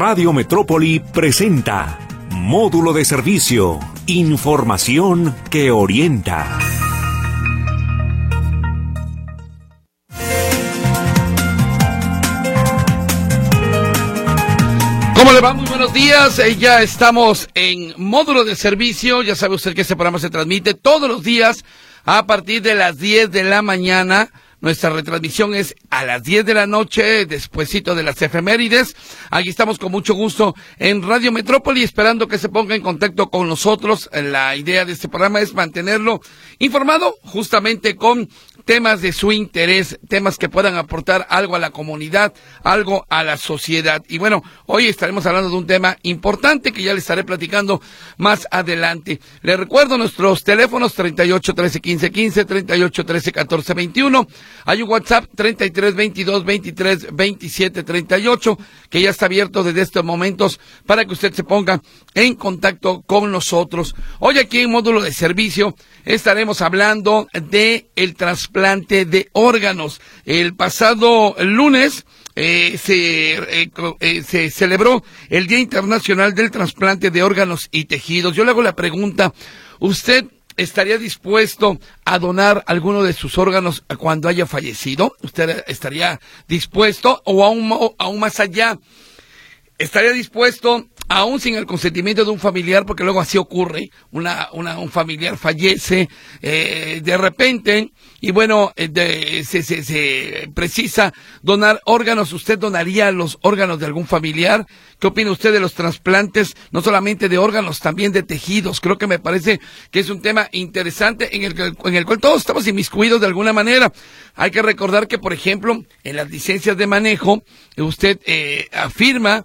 Radio Metrópoli presenta Módulo de Servicio, Información que orienta. ¿Cómo le va? Muy buenos días. Eh, ya estamos en módulo de servicio. Ya sabe usted que este programa se transmite todos los días a partir de las 10 de la mañana nuestra retransmisión es a las 10 de la noche, despuesito de las efemérides. Aquí estamos con mucho gusto en Radio Metrópoli, esperando que se ponga en contacto con nosotros. La idea de este programa es mantenerlo informado justamente con temas de su interés, temas que puedan aportar algo a la comunidad, algo a la sociedad. Y bueno, hoy estaremos hablando de un tema importante que ya le estaré platicando más adelante. Le recuerdo nuestros teléfonos 38 13 15 15, 38 13 14 21. Hay un WhatsApp 33 22 23 27 38 que ya está abierto desde estos momentos para que usted se ponga en contacto con nosotros. Hoy aquí en módulo de servicio estaremos hablando de el trasplante de órganos. El pasado lunes eh, se, eh, eh, se celebró el Día Internacional del Trasplante de Órganos y Tejidos. Yo le hago la pregunta, ¿usted estaría dispuesto a donar alguno de sus órganos cuando haya fallecido? ¿Usted estaría dispuesto o aún, aún más allá? ¿Estaría dispuesto aún sin el consentimiento de un familiar, porque luego así ocurre, una, una, un familiar fallece eh, de repente y bueno, eh, se, se, se, precisa donar órganos, ¿usted donaría los órganos de algún familiar? ¿Qué opina usted de los trasplantes, no solamente de órganos, también de tejidos? Creo que me parece que es un tema interesante en el, en el cual todos estamos inmiscuidos de alguna manera. Hay que recordar que, por ejemplo, en las licencias de manejo, usted eh, afirma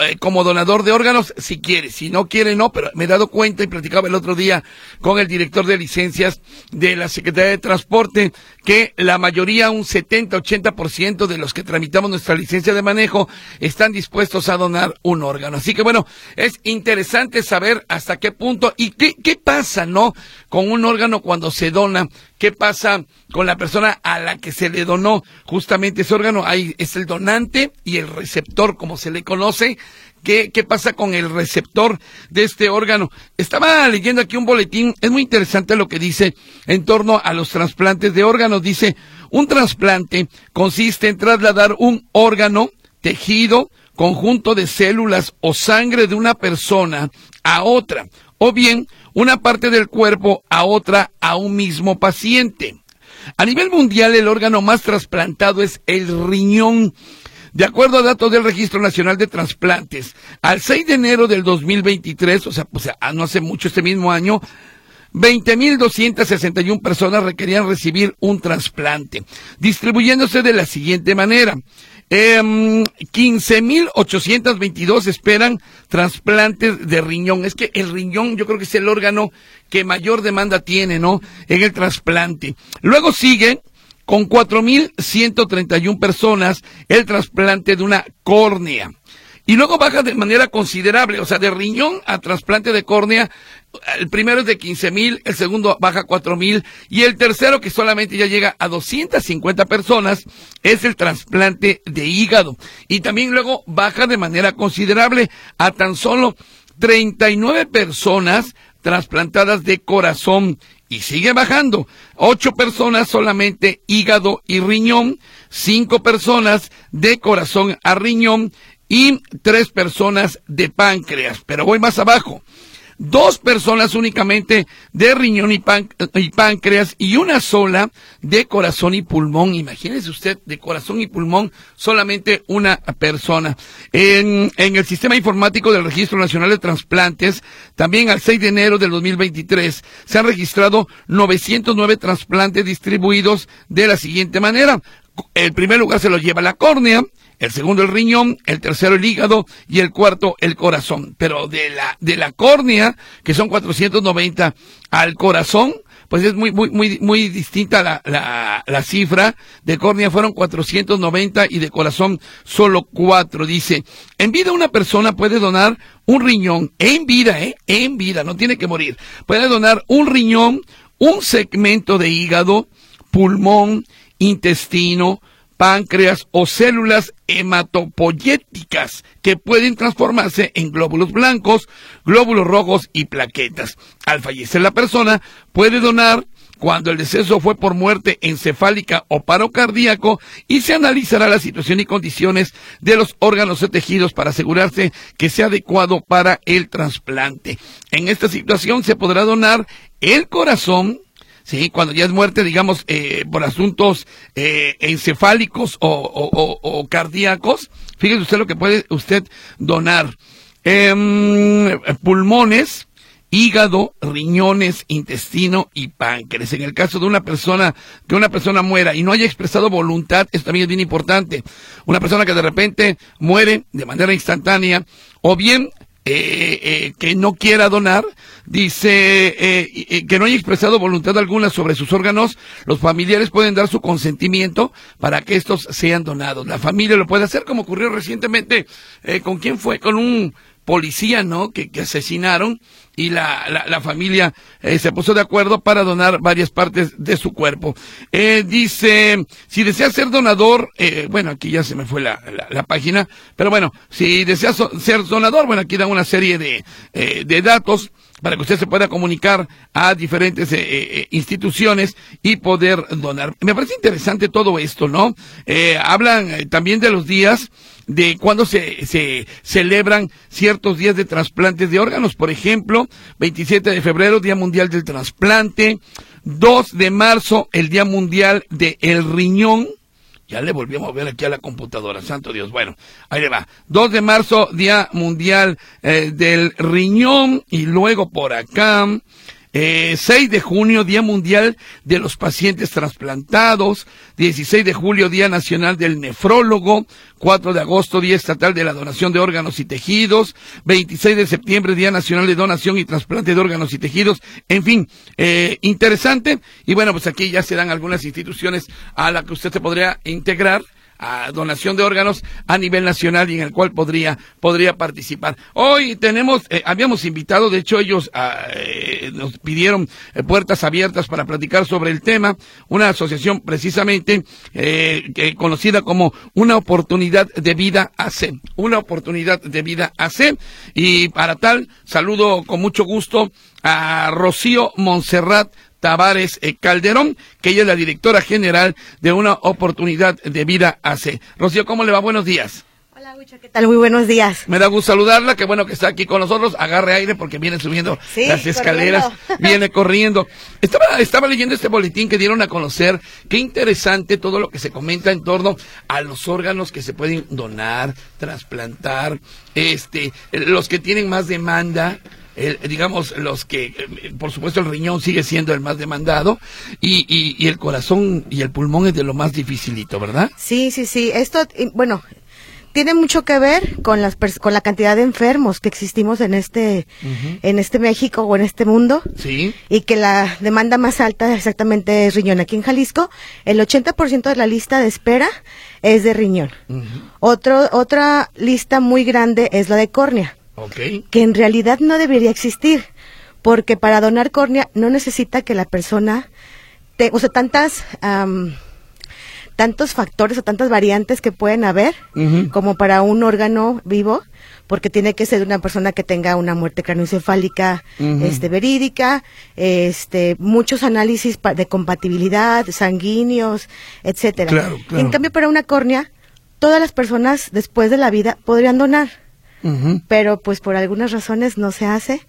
eh, como donador de órganos si quiere, si no quiere no, pero me he dado cuenta y platicaba el otro día con el director de licencias de la Secretaría de Transporte que la mayoría, un 70-80% de los que tramitamos nuestra licencia de manejo están dispuestos a donar un órgano. Así que bueno, es interesante saber hasta qué punto y qué, qué pasa, ¿no? Con un órgano cuando se dona qué pasa con la persona a la que se le donó justamente ese órgano. Ahí es el donante y el receptor, como se le conoce. ¿Qué, ¿Qué pasa con el receptor de este órgano? Estaba leyendo aquí un boletín, es muy interesante lo que dice en torno a los trasplantes de órganos. Dice, un trasplante consiste en trasladar un órgano, tejido, conjunto de células o sangre de una persona a otra, o bien una parte del cuerpo a otra a un mismo paciente. A nivel mundial, el órgano más trasplantado es el riñón. De acuerdo a datos del Registro Nacional de Trasplantes, al 6 de enero del 2023, o sea, pues, no hace mucho este mismo año, 20.261 personas requerían recibir un trasplante, distribuyéndose de la siguiente manera. Eh, 15.822 esperan trasplantes de riñón. Es que el riñón yo creo que es el órgano que mayor demanda tiene, ¿no? En el trasplante. Luego sigue con 4.131 personas el trasplante de una córnea. Y luego baja de manera considerable, o sea, de riñón a trasplante de córnea, el primero es de 15 mil, el segundo baja a 4 mil y el tercero que solamente ya llega a 250 personas es el trasplante de hígado. Y también luego baja de manera considerable a tan solo 39 personas trasplantadas de corazón y sigue bajando. Ocho personas solamente hígado y riñón, cinco personas de corazón a riñón y tres personas de páncreas. Pero voy más abajo. Dos personas únicamente de riñón y, páncreas y una sola de corazón y pulmón. Imagínese usted, de corazón y pulmón, solamente una persona. En, en el sistema informático del Registro Nacional de Transplantes, también al 6 de enero del 2023, se han registrado 909 trasplantes distribuidos de la siguiente manera. El primer lugar se lo lleva la córnea, el segundo el riñón, el tercero el hígado y el cuarto el corazón. Pero de la, de la córnea, que son 490, al corazón, pues es muy, muy, muy, muy distinta la, la, la cifra. De córnea fueron 490 y de corazón solo cuatro. Dice, en vida una persona puede donar un riñón, en vida, eh, en vida, no tiene que morir. Puede donar un riñón, un segmento de hígado, pulmón, intestino, páncreas o células hematopoyéticas que pueden transformarse en glóbulos blancos, glóbulos rojos y plaquetas. Al fallecer la persona puede donar cuando el deceso fue por muerte encefálica o paro cardíaco y se analizará la situación y condiciones de los órganos o tejidos para asegurarse que sea adecuado para el trasplante. En esta situación se podrá donar el corazón, Sí, cuando ya es muerte, digamos, eh, por asuntos eh, encefálicos o, cardíacos, fíjese usted lo que puede usted donar. Em, pulmones, hígado, riñones, intestino y páncreas. En el caso de una persona, que una persona muera y no haya expresado voluntad, esto también es bien importante. Una persona que de repente muere de manera instantánea, o bien eh, eh, que no quiera donar, dice eh, que no haya expresado voluntad alguna sobre sus órganos, los familiares pueden dar su consentimiento para que estos sean donados. La familia lo puede hacer como ocurrió recientemente, ¿con quién fue? Con un policía, ¿no? Que, que asesinaron y la, la, familia eh, se puso de acuerdo para donar varias partes de su cuerpo. Eh, dice, si desea ser donador, eh, bueno, aquí ya se me fue la, la, página, pero bueno, si desea ser donador, bueno, aquí dan una serie de, de datos para que usted se pueda comunicar a diferentes instituciones y poder donar. Me parece interesante todo esto, ¿no? hablan también de los días de cuando se, se celebran ciertos días de trasplantes de órganos. Por ejemplo, 27 de febrero, Día Mundial del Trasplante. 2 de marzo, el Día Mundial del el Riñón. Ya le volvimos a ver aquí a la computadora, santo Dios. Bueno, ahí le va. 2 de marzo, Día Mundial eh, del Riñón. Y luego por acá, eh, 6 de junio, Día Mundial de los Pacientes Transplantados. 16 de julio, Día Nacional del Nefrólogo. 4 de agosto, Día Estatal de la Donación de Órganos y Tejidos. 26 de septiembre, Día Nacional de Donación y Trasplante de Órganos y Tejidos. En fin, eh, interesante. Y bueno, pues aquí ya se dan algunas instituciones a las que usted se podría integrar a donación de órganos a nivel nacional y en el cual podría podría participar. Hoy tenemos eh, habíamos invitado, de hecho ellos ah, eh, nos pidieron eh, puertas abiertas para platicar sobre el tema, una asociación precisamente conocida como una oportunidad de vida AC, una oportunidad de vida AC y para tal saludo con mucho gusto a Rocío Montserrat Tavares eh, Calderón, que ella es la directora general de una oportunidad de vida AC. Rocío, ¿cómo le va? Buenos días. Hola, Huicho, ¿qué tal? Muy buenos días. Me da gusto saludarla, qué bueno que está aquí con nosotros. Agarre aire porque viene subiendo las escaleras, viene corriendo. Estaba, estaba leyendo este boletín que dieron a conocer. Qué interesante todo lo que se comenta en torno a los órganos que se pueden donar, trasplantar, este, los que tienen más demanda digamos, los que, por supuesto, el riñón sigue siendo el más demandado y, y, el corazón y el pulmón es de lo más dificilito, ¿verdad? Sí, sí, sí. Esto, bueno, tiene mucho que ver con las con la cantidad de enfermos que existimos en este en este México o en este mundo. Sí. Y que la demanda más alta exactamente es riñón. Aquí en Jalisco, el 80% de la lista de espera es de riñón. Otro otra lista muy grande es la de córnea. Que en realidad no debería existir, porque para donar córnea no necesita que la persona, te, o sea, tantas, tantos factores o tantas variantes que pueden haber, como para un órgano vivo, porque tiene que ser una persona que tenga una muerte craneoencefálica este, verídica, este, muchos análisis de compatibilidad, sanguíneos, etcétera. En cambio, para una córnea, todas las personas después de la vida podrían donar pero pues por algunas razones no se hace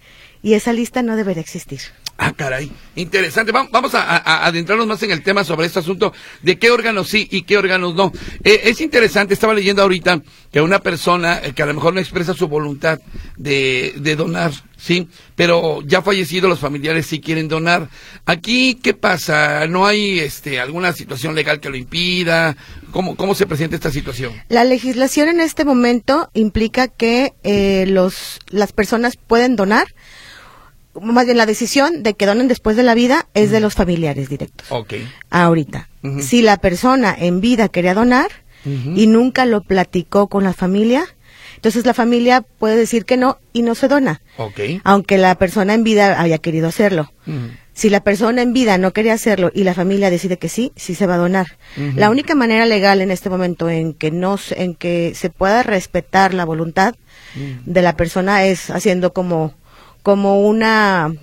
y esa lista no debería existir. Ah, caray, interesante. Vamos a, adentrarnos más en el tema sobre este asunto de qué órganos sí y qué órganos no. Eh, es interesante, estaba leyendo ahorita que una persona eh, que a lo mejor no expresa su voluntad de, de donar, sí, pero ya fallecido los familiares sí quieren donar. Aquí, ¿qué pasa? ¿No hay este, alguna situación legal que lo impida? ¿Cómo, cómo se presenta esta situación? La legislación en este momento implica que eh, los, las personas pueden donar más bien la decisión de que donen después de la vida es de los familiares directos. Ok. Ahorita. Si la persona en vida quería donar y nunca lo platicó con la familia, entonces la familia puede decir que no y no se dona. Ok. Aunque la persona en vida haya querido hacerlo. Si la persona en vida no quería hacerlo y la familia decide que sí, sí se va a donar. La única manera legal en este momento en que no en que se pueda respetar la voluntad de la persona es haciendo como como una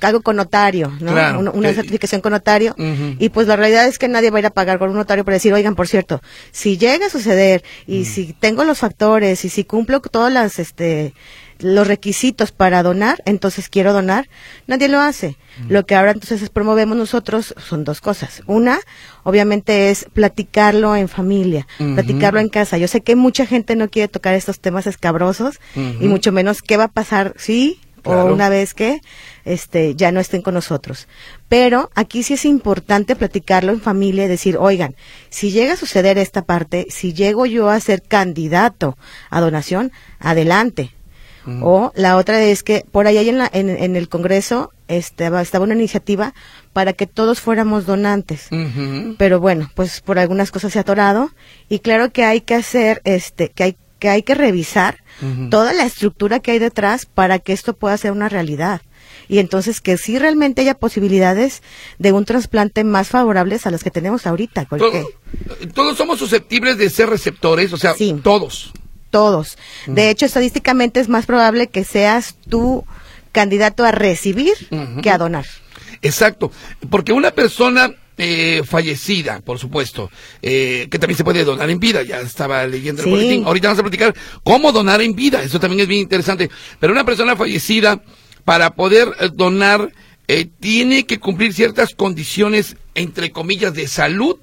algo con notario, ¿no? una, certificación con notario y pues la realidad es que nadie va a ir a pagar con un notario para decir, "Oigan, por cierto, si llega a suceder y mm. si tengo los factores y si cumplo todas las este los requisitos para donar, entonces quiero donar, nadie lo hace. Mm. Lo que ahora entonces promovemos nosotros son dos cosas. Una, obviamente es platicarlo en familia, platicarlo en casa. Yo sé que mucha gente no quiere tocar estos temas escabrosos y mucho menos qué va a pasar si o una vez que este ya no estén con nosotros. Pero aquí sí es importante platicarlo en familia y decir, oigan, si llega a suceder esta parte, si llego yo a ser candidato a donación, adelante. Mm. O la otra es que por ahí en, la, en, el Congreso estaba, estaba una iniciativa para que todos fuéramos donantes. Pero bueno, pues por algunas cosas se ha atorado y claro que hay que hacer, este, que hay que hay que revisar toda la estructura que hay detrás para que esto pueda ser una realidad. Y entonces que sí realmente haya posibilidades de un trasplante más favorables a los que tenemos ahorita. todos somos susceptibles de ser receptores, o sea, todos. Todos. De hecho, estadísticamente es más probable que seas tú candidato a recibir que a donar. Exacto, porque una persona eh, fallecida, por supuesto, eh, que también se puede donar en vida. Ya estaba leyendo el boletín. Ahorita vamos a platicar cómo donar en vida. Eso también es bien interesante. Pero una persona fallecida, para poder eh, donar, tiene que cumplir ciertas condiciones, entre comillas, de salud.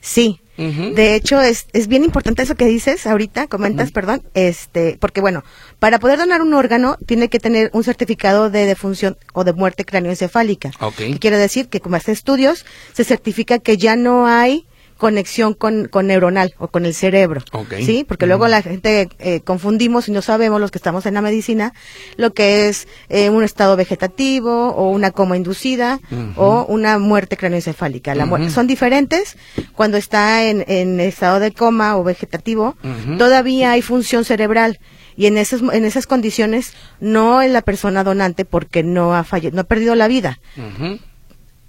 Sí, de hecho, es, es bien importante eso que dices ahorita, comentas, perdón, este, porque bueno, para poder donar un órgano tiene que tener un certificado de defunción o de muerte cráneoencefálica. Okay. quiere decir que como hace estudios, se certifica que ya no hay conexión con, con neuronal o con el cerebro. ¿Sí? Porque luego la gente eh, confundimos y no sabemos los que estamos en la medicina lo que es eh, un estado vegetativo o una coma inducida o una muerte craneoencefálica. La Son diferentes. Cuando está en, en estado de coma o vegetativo, todavía hay función cerebral y en esas en esas condiciones no es la persona donante porque no ha fallecido, no ha perdido la vida.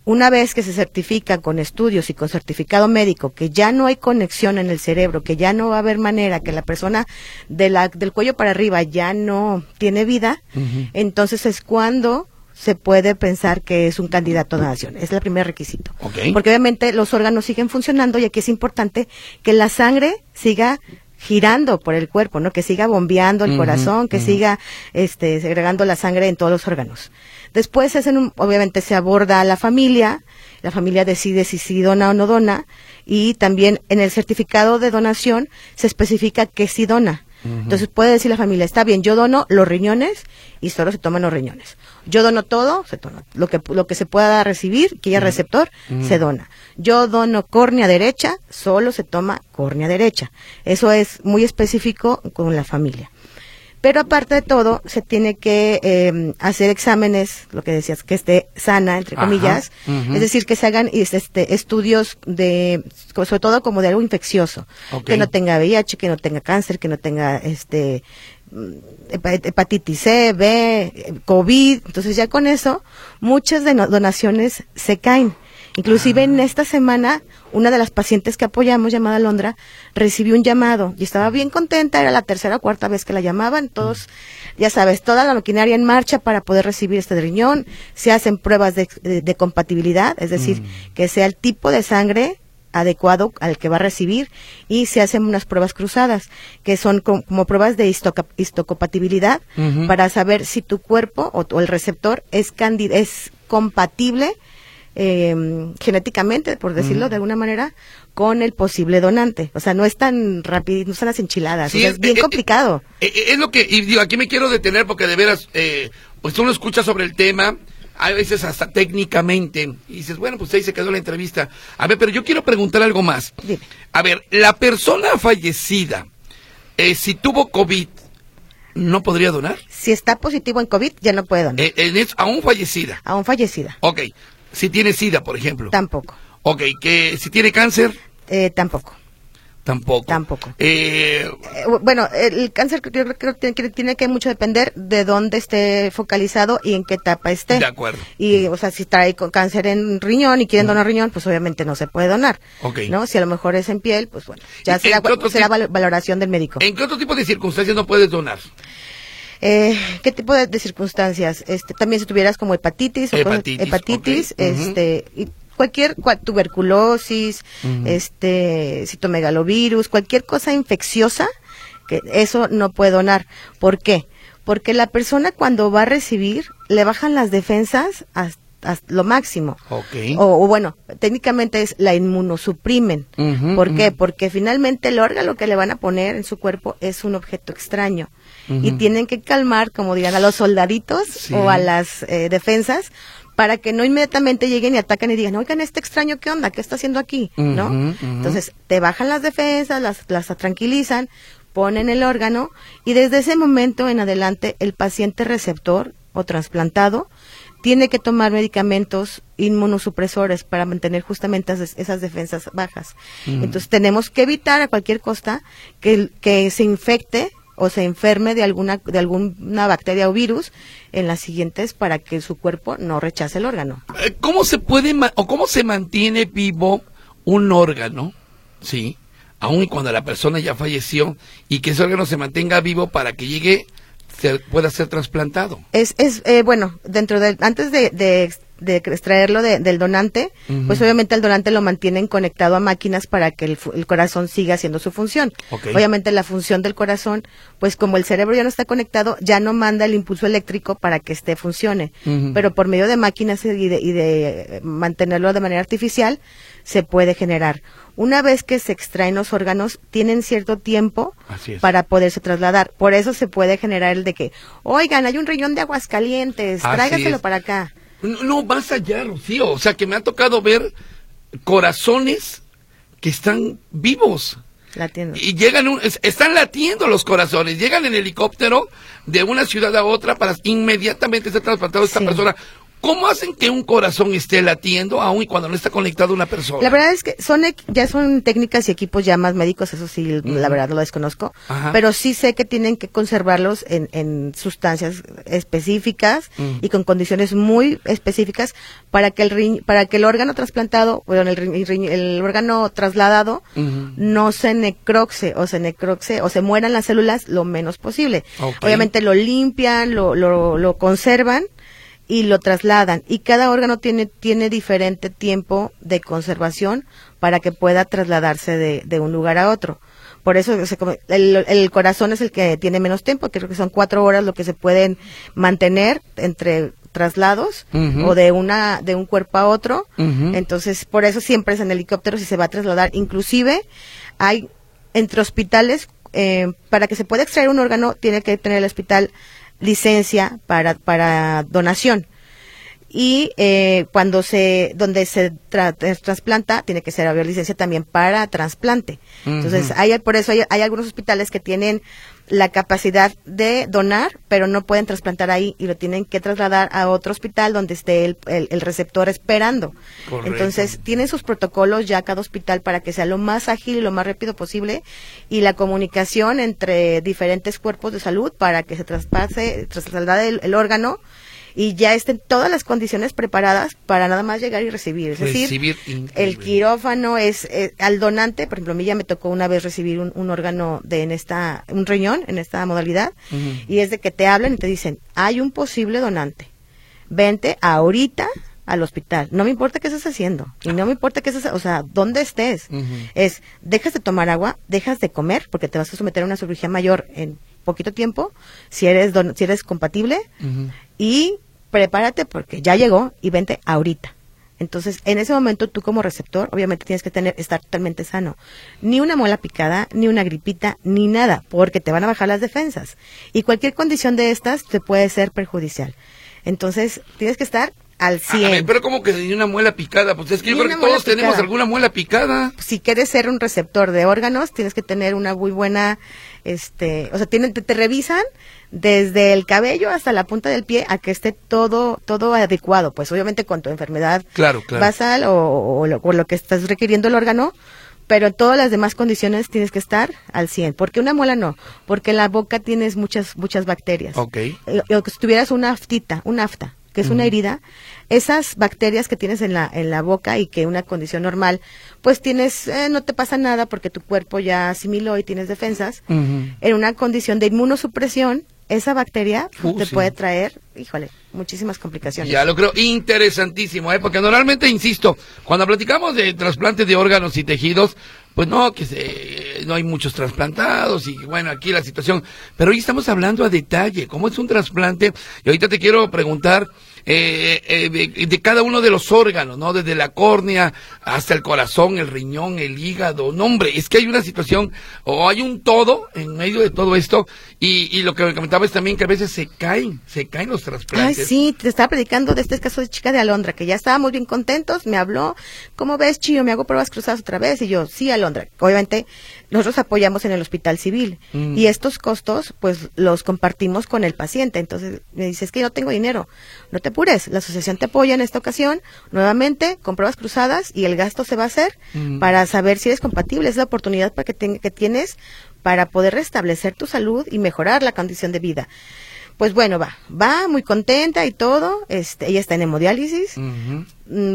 Una vez que se certifica con estudios y con certificado médico que ya no hay conexión en el cerebro, que ya no va a haber manera, que la persona de la, del cuello para arriba ya no tiene vida, entonces es cuando se puede pensar que es un candidato a donación. Es el primer requisito. Porque obviamente los órganos siguen funcionando y aquí es importante que la sangre siga girando por el cuerpo, ¿no? Que siga bombeando el corazón, que siga este segregando la sangre en todos los órganos. Después, obviamente, se aborda a la familia, la familia decide si, si dona o no dona, y también en el certificado de donación se especifica que sí dona. Entonces puede decir la familia, está bien, yo dono los riñones y solo se toman los riñones. Yo dono todo, se toma. Lo que, lo que se pueda recibir, que haya receptor, se dona. Yo dono córnea derecha, solo se toma córnea derecha. Eso es muy específico con la familia. Pero aparte de todo, se tiene que eh, hacer exámenes, lo que decías, que esté sana, entre comillas, es decir, que se hagan este, estudios de, sobre todo como de algo infeccioso, que no tenga VIH, que no tenga cáncer, que no tenga este mm, hepatitis C, B, COVID, entonces ya con eso muchas de donaciones se caen. Inclusive en esta semana, una de las pacientes que apoyamos, llamada Londra, recibió un llamado y estaba bien contenta, era la tercera o cuarta vez que la llamaban, todos, ya sabes, toda la maquinaria en marcha para poder recibir este riñón, se hacen pruebas de, compatibilidad, es decir, mm. que sea el tipo de sangre adecuado al que va a recibir y se hacen unas pruebas cruzadas que son como, pruebas de histocompatibilidad para saber si tu cuerpo o, el receptor es, es compatible eh, genéticamente, por decirlo de alguna manera, con el posible donante. O sea, no es tan rápido, no son las enchiladas, es, bien eh, eh, complicado. Eh, es lo que, y digo, aquí me quiero detener porque de veras, pues uno escucha sobre el tema, a veces hasta técnicamente, y dices, bueno, pues ahí se quedó la entrevista. A ver, pero yo quiero preguntar algo más. A ver, la persona fallecida, si tuvo COVID, ¿no podría donar? Si está positivo en COVID, ya no puede donar. aún fallecida. Aún fallecida. Ok. Si tiene SIDA, por ejemplo. Tampoco. Ok, que si tiene cáncer. Eh, tampoco. Tampoco. Tampoco. Eh, Eh, bueno, el cáncer yo creo que tiene, que tiene que mucho depender de dónde esté focalizado y en qué etapa esté. De acuerdo. Y, o sea, si trae con cáncer en riñón y quieren donar riñón, pues obviamente no se puede donar. Ok. ¿No? Si a lo mejor es en piel, pues bueno, ya ¿Y será, será valoración del médico. ¿En qué otro tipo de circunstancias no puedes donar? Eh, ¿Qué tipo de, de circunstancias? Este, también si tuvieras como hepatitis, o cosas- Hepatitis, este, y cualquier cua- tuberculosis, este, citomegalovirus, cualquier cosa infecciosa, que eso no puede donar. ¿Por qué? Porque la persona cuando va a recibir le bajan las defensas hasta, hasta lo máximo. Ok. O, o bueno, técnicamente es la inmunosuprimen. ¿Por qué? Porque finalmente el órgano que le van a poner en su cuerpo es un objeto extraño. Y tienen que calmar, como dirán, a los soldaditos Sí. o a las eh, defensas para que no inmediatamente lleguen y atacan y digan, oigan, este extraño, ¿qué onda? ¿Qué está haciendo aquí? ¿No? Entonces, te bajan las defensas, las, las tranquilizan, ponen el órgano y desde ese momento en adelante el paciente receptor o trasplantado tiene que tomar medicamentos inmunosupresores para mantener justamente esas, defensas bajas. Entonces tenemos que evitar a cualquier costa que se infecte o se enferme de alguna de alguna bacteria o virus en las siguientes para que su cuerpo no rechace el órgano. Eh, ¿Cómo se puede o cómo se mantiene vivo un órgano? Sí, aun cuando la persona ya falleció y que ese órgano se mantenga vivo para que llegue se pueda ser trasplantado. Es, es eh, bueno, dentro del, antes de, de, de extraerlo de- del donante, pues obviamente el donante lo mantienen conectado a máquinas para que el, corazón siga haciendo su función. Obviamente la función del corazón, pues como el cerebro ya no está conectado, ya no manda el impulso eléctrico para que este funcione. Pero por medio de máquinas y de, y de eh, mantenerlo de manera artificial, se puede generar. Una vez que se extraen los órganos, tienen cierto tiempo para poderse trasladar. Por eso se puede generar el de que, oigan, hay un riñón de aguas calientes, Así tráigaselo es. para acá. No, no, más allá, Rocío. O sea, que me ha tocado ver corazones que están vivos. Latiendo. Y llegan, un- es- están latiendo los corazones, llegan en helicóptero de una ciudad a otra para inmediatamente ser trasplantado esta Sí. persona. ¿Cómo hacen que un corazón esté latiendo aún y cuando no está conectado una persona? La verdad es que son ya son técnicas y equipos ya más médicos, eso sí, la verdad lo desconozco, Ajá. pero sí sé que tienen que conservarlos en, en sustancias específicas y con condiciones muy específicas para que el riñ- para que el órgano trasplantado, bueno, el, riñ- el órgano trasladado no se necroxe o se necroxe o se mueran las células lo menos posible. Obviamente lo limpian, lo, lo, lo conservan y lo trasladan. Y cada órgano tiene, tiene diferente tiempo de conservación para que pueda trasladarse de, de un lugar a otro. Por eso se el, el corazón es el que tiene menos tiempo, creo que son cuatro horas lo que se pueden mantener entre traslados o de una de un cuerpo a otro. Entonces, por eso siempre es en helicóptero si se va a trasladar. Inclusive hay entre hospitales eh, para que se pueda extraer un órgano tiene que tener el hospital licencia para para donación. Y eh, cuando se donde se tra- tras- trasplanta tiene que ser haber licencia también para trasplante. Entonces hay por eso hay, hay algunos hospitales que tienen la capacidad de donar pero no pueden trasplantar ahí y lo tienen que trasladar a otro hospital donde esté el, el- el receptor esperando Correcto. entonces tienen sus protocolos ya cada hospital para que sea lo más ágil y lo más rápido posible y la comunicación entre diferentes cuerpos de salud para que se traspase traslade el, el órgano y ya estén todas las condiciones preparadas para nada más llegar y recibir. Es Recibir, decir, increíble. el quirófano es eh, al donante, por ejemplo, a mí ya me tocó una vez recibir un, un órgano de en esta, un riñón en esta modalidad, y es de que te hablan y te dicen, hay un posible donante, vente ahorita al hospital, no me importa qué estés haciendo, y no me importa qué estés, o sea, dónde estés, es, dejas de tomar agua, dejas de comer, porque te vas a someter a una cirugía mayor en poquito tiempo, si eres, don- si eres compatible. Y prepárate porque ya llegó y vente ahorita. Entonces, en ese momento tú como receptor, obviamente tienes que tener estar totalmente sano. Ni una muela picada, ni una gripita, ni nada, porque te van a bajar las defensas. Y cualquier condición de estas te puede ser perjudicial. Entonces, tienes que estar al A ver, 100. pero como que ni una muela picada, pues es que yo creo que todos tenemos alguna muela picada. si quieres ser un receptor de órganos, tienes que tener una muy buena, este, o sea, tienen, te, te revisan desde el cabello hasta la punta del pie a que esté todo, todo adecuado. Pues obviamente con tu enfermedad Claro, claro. basal o, o lo, o lo que estás requiriendo el órgano, pero todas las demás condiciones tienes que estar al 100. ¿Por qué una muela no? Porque en la boca tienes muchas muchas bacterias. Ok. O que si tuvieras una aftita, una afta, que es una herida, esas bacterias que tienes en la, en la boca y que una condición normal, pues tienes, eh, no te pasa nada porque tu cuerpo ya asimiló y tienes defensas. En una condición de inmunosupresión, esa bacteria Uh, te sí. puede traer, híjole, muchísimas complicaciones. Ya lo creo interesantísimo, ¿eh? porque normalmente, insisto, cuando platicamos de trasplantes de órganos y tejidos, pues no, que se, no hay muchos trasplantados y bueno, aquí la situación, pero hoy estamos hablando a detalle, cómo es un trasplante, y ahorita te quiero preguntar eh, eh, de, cada uno de los órganos, ¿no? Desde la córnea hasta el corazón, el riñón, el hígado, no hombre, es que hay una situación, o hay un todo en medio de todo esto, y, y lo que me comentaba es también que a veces se caen, se caen los Ay, trasplantes. sí, te estaba predicando de este caso de chica de Alondra, que ya estábamos bien contentos, me habló, ¿cómo ves, Chío? Me hago pruebas cruzadas otra vez, y yo, sí, Alondra. Obviamente, nosotros apoyamos en el hospital civil, Mm. y estos costos, pues, los compartimos con el paciente. Entonces, me dice, es que yo no tengo dinero, no te apures, la asociación te apoya en esta ocasión, nuevamente, con pruebas cruzadas, y el gasto se va a hacer Mm. para saber si eres compatible, es la oportunidad para que, ten- que tienes para poder restablecer tu salud y mejorar la condición de vida. Pues bueno, va, va muy contenta y todo, este, ella está en hemodiálisis,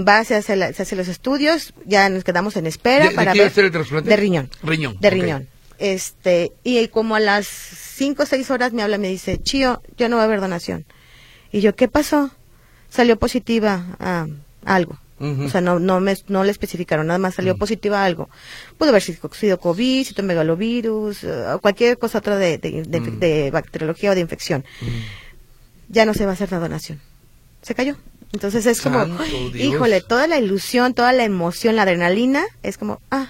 va, se hace, la- se hace los estudios, ya nos quedamos en espera ¿De- de para qué ver. ser el trasplante? De riñón. Riñón, De riñón. Este, y como a las cinco o seis horas me habla, me dice, Chío, ya no va a haber donación. Y yo, ¿qué pasó? Salió positiva a algo. O sea, no, no, me, no le especificaron, nada más salió positiva a algo. Pudo haber sido, COVID, citomegalovirus, eh, o cualquier cosa otra de, de, de- de bacteriología o de infección. Ya no se va a hacer la donación. Se cayó. Entonces es como, híjole, toda la ilusión, toda la emoción, la adrenalina, es como, ah,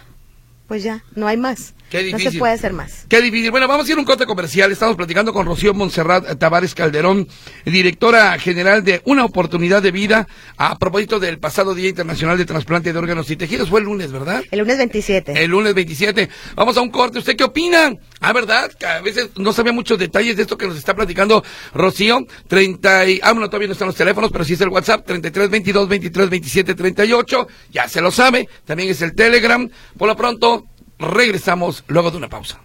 pues ya, no hay más. Qué no difícil. se puede hacer más. Qué difícil. Bueno, vamos a ir a un corte comercial. Estamos platicando con Rocío Montserrat Tavares Calderón, directora general de Una Oportunidad de Vida, a propósito del pasado Día Internacional de Trasplante de Órganos y Tejidos. Fue el lunes, ¿verdad? El lunes 27. El lunes 27. Vamos a un corte. ¿Usted qué opina? Ah, ¿verdad? Que a veces no sabía muchos detalles de esto que nos está platicando Rocío. 30 y... Ah, bueno, todavía no están los teléfonos, pero sí es el WhatsApp. 33 22 23 27 38. Ya se lo sabe. También es el Telegram. Por lo pronto, regresamos luego de una pausa.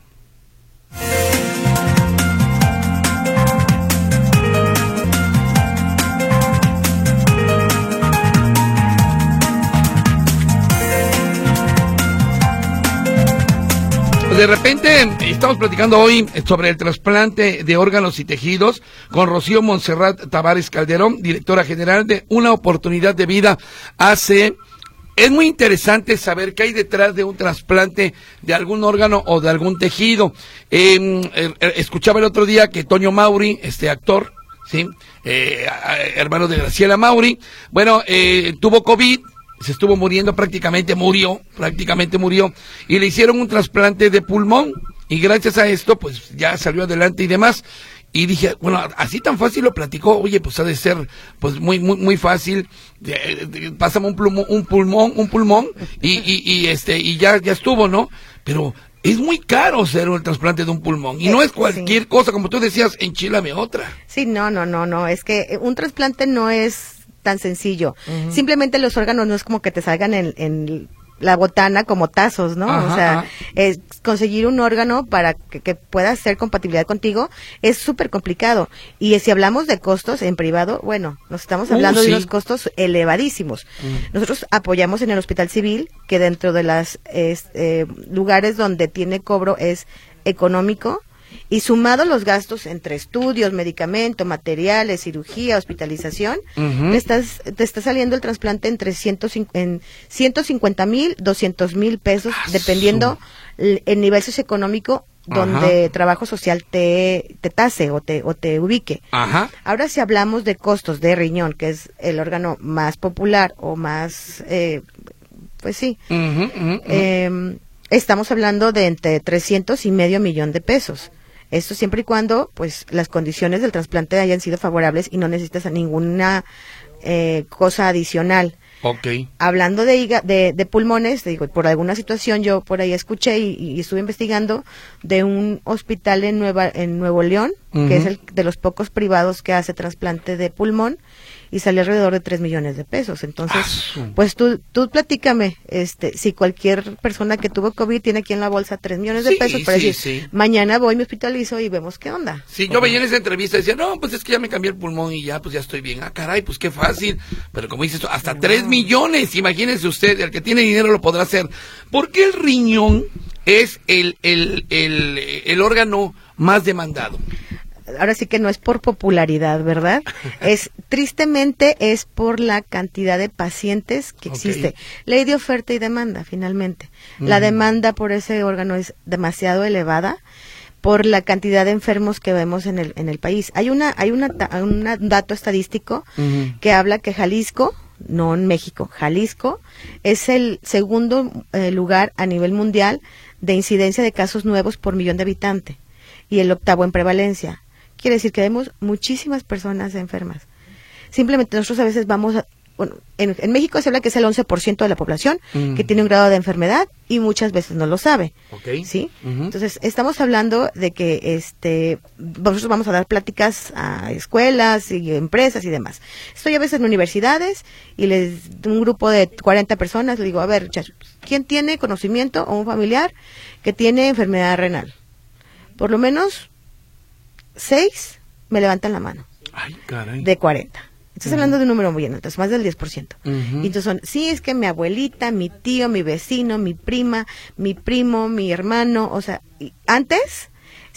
De repente estamos platicando hoy sobre el trasplante de órganos y tejidos con Rocío Montserrat Tavares Calderón, directora general de Una Oportunidad de Vida hace es muy interesante saber qué hay detrás de un trasplante de algún órgano o de algún tejido. Eh, eh, escuchaba el otro día que Toño Mauri, este actor, sí, Eh, hermano de Graciela Mauri, bueno, eh, tuvo COVID, se estuvo muriendo prácticamente, murió, prácticamente murió, y le hicieron un trasplante de pulmón, y gracias a esto, pues ya salió adelante y demás. Y dije, bueno, así tan fácil lo platicó, oye, pues ha de ser, pues muy, muy, muy fácil, de- de- pásame un pulmón, un pulmón, un pulmón, y, y, y este, y ya, ya estuvo, ¿no? Pero es muy caro hacer el trasplante de un pulmón, y no Eh, es cualquier cosa, como tú decías, enchilame otra. Sí, no, no, no, no. Es que eh, un trasplante no es tan sencillo. Simplemente los órganos no es como que te salgan en, en la botana como tazos, ¿no? Ajá, o sea, es conseguir un órgano para que, que pueda hacer compatibilidad contigo es súper complicado. Y si hablamos de costos en privado, bueno, nos estamos Uh, hablando sí. de unos costos elevadísimos. Nosotros apoyamos en el Hospital Civil, que dentro de los lugares donde tiene cobro es económico, y sumado los gastos entre estudios, medicamento, materiales, cirugía, hospitalización, te, estás, te está saliendo el trasplante entre 150 en 150 mil, 200 mil pesos, Ah, dependiendo el nivel socioeconómico donde trabajo social te, te tase o te, o te ubique. Ajá. Ahora si hablamos de costos de riñón, que es el órgano más popular o más, eh, pues sí, eh, estamos hablando de entre 300 y medio millón de pesos. Esto siempre y cuando, pues, las condiciones del trasplante hayan sido favorables y no necesitas a ninguna eh, cosa adicional. ok. Hablando de, de, de pulmones, digo, por alguna situación yo por ahí escuché y, y estuve investigando de un hospital en Nueva en Nuevo León, que es el de los pocos privados que hace trasplante de pulmón y salió alrededor de 3 millones de pesos. Entonces, Ah, pues tú, tú platícame, este, si cualquier persona que tuvo COVID tiene aquí en la bolsa 3 millones de Sí, pesos para sí, decir, sí. mañana voy, me hospitalizo y vemos qué onda. Sí, yo veía en esa entrevista y decía, no, pues es que ya me cambié el pulmón y ya, pues ya estoy bien. Ah, caray, pues qué fácil. Pero como dices, hasta tres millones, imagínese usted, el que tiene dinero lo podrá hacer. ¿Por qué el riñón es el, el, el, el órgano más demandado? Ahora sí que no es por popularidad, ¿verdad? Es tristemente es por la cantidad de pacientes que existe. Ley de oferta y demanda, finalmente. La demanda por ese órgano es demasiado elevada por la cantidad de enfermos que vemos en el en el país. Hay una hay una una- un dato estadístico que habla que Jalisco no en México, Jalisco es el segundo eh, lugar a nivel mundial de incidencia de casos nuevos por millón de habitante y el octavo en prevalencia. Quiere decir que vemos muchísimas personas enfermas. Simplemente nosotros a veces vamos a, bueno, en, en México se habla que es el 11% de la población Mm. que tiene un grado de enfermedad y muchas veces no lo sabe. Ok. ¿Sí? Ujú. Entonces, estamos hablando de que este nosotros vamos a dar pláticas a escuelas y empresas y demás. Estoy a veces en universidades y les un grupo de 40 personas le digo, a ver, muchachos, ¿quién tiene conocimiento o un familiar que tiene enfermedad renal? Por lo menos seis me levantan la mano Ay, caray. de 40. Estás hablando de un número muy alto, es más del 10%. Ujú. Y entonces son, sí, es que mi abuelita, mi tío, mi vecino, mi prima, mi primo, mi hermano, o sea, y antes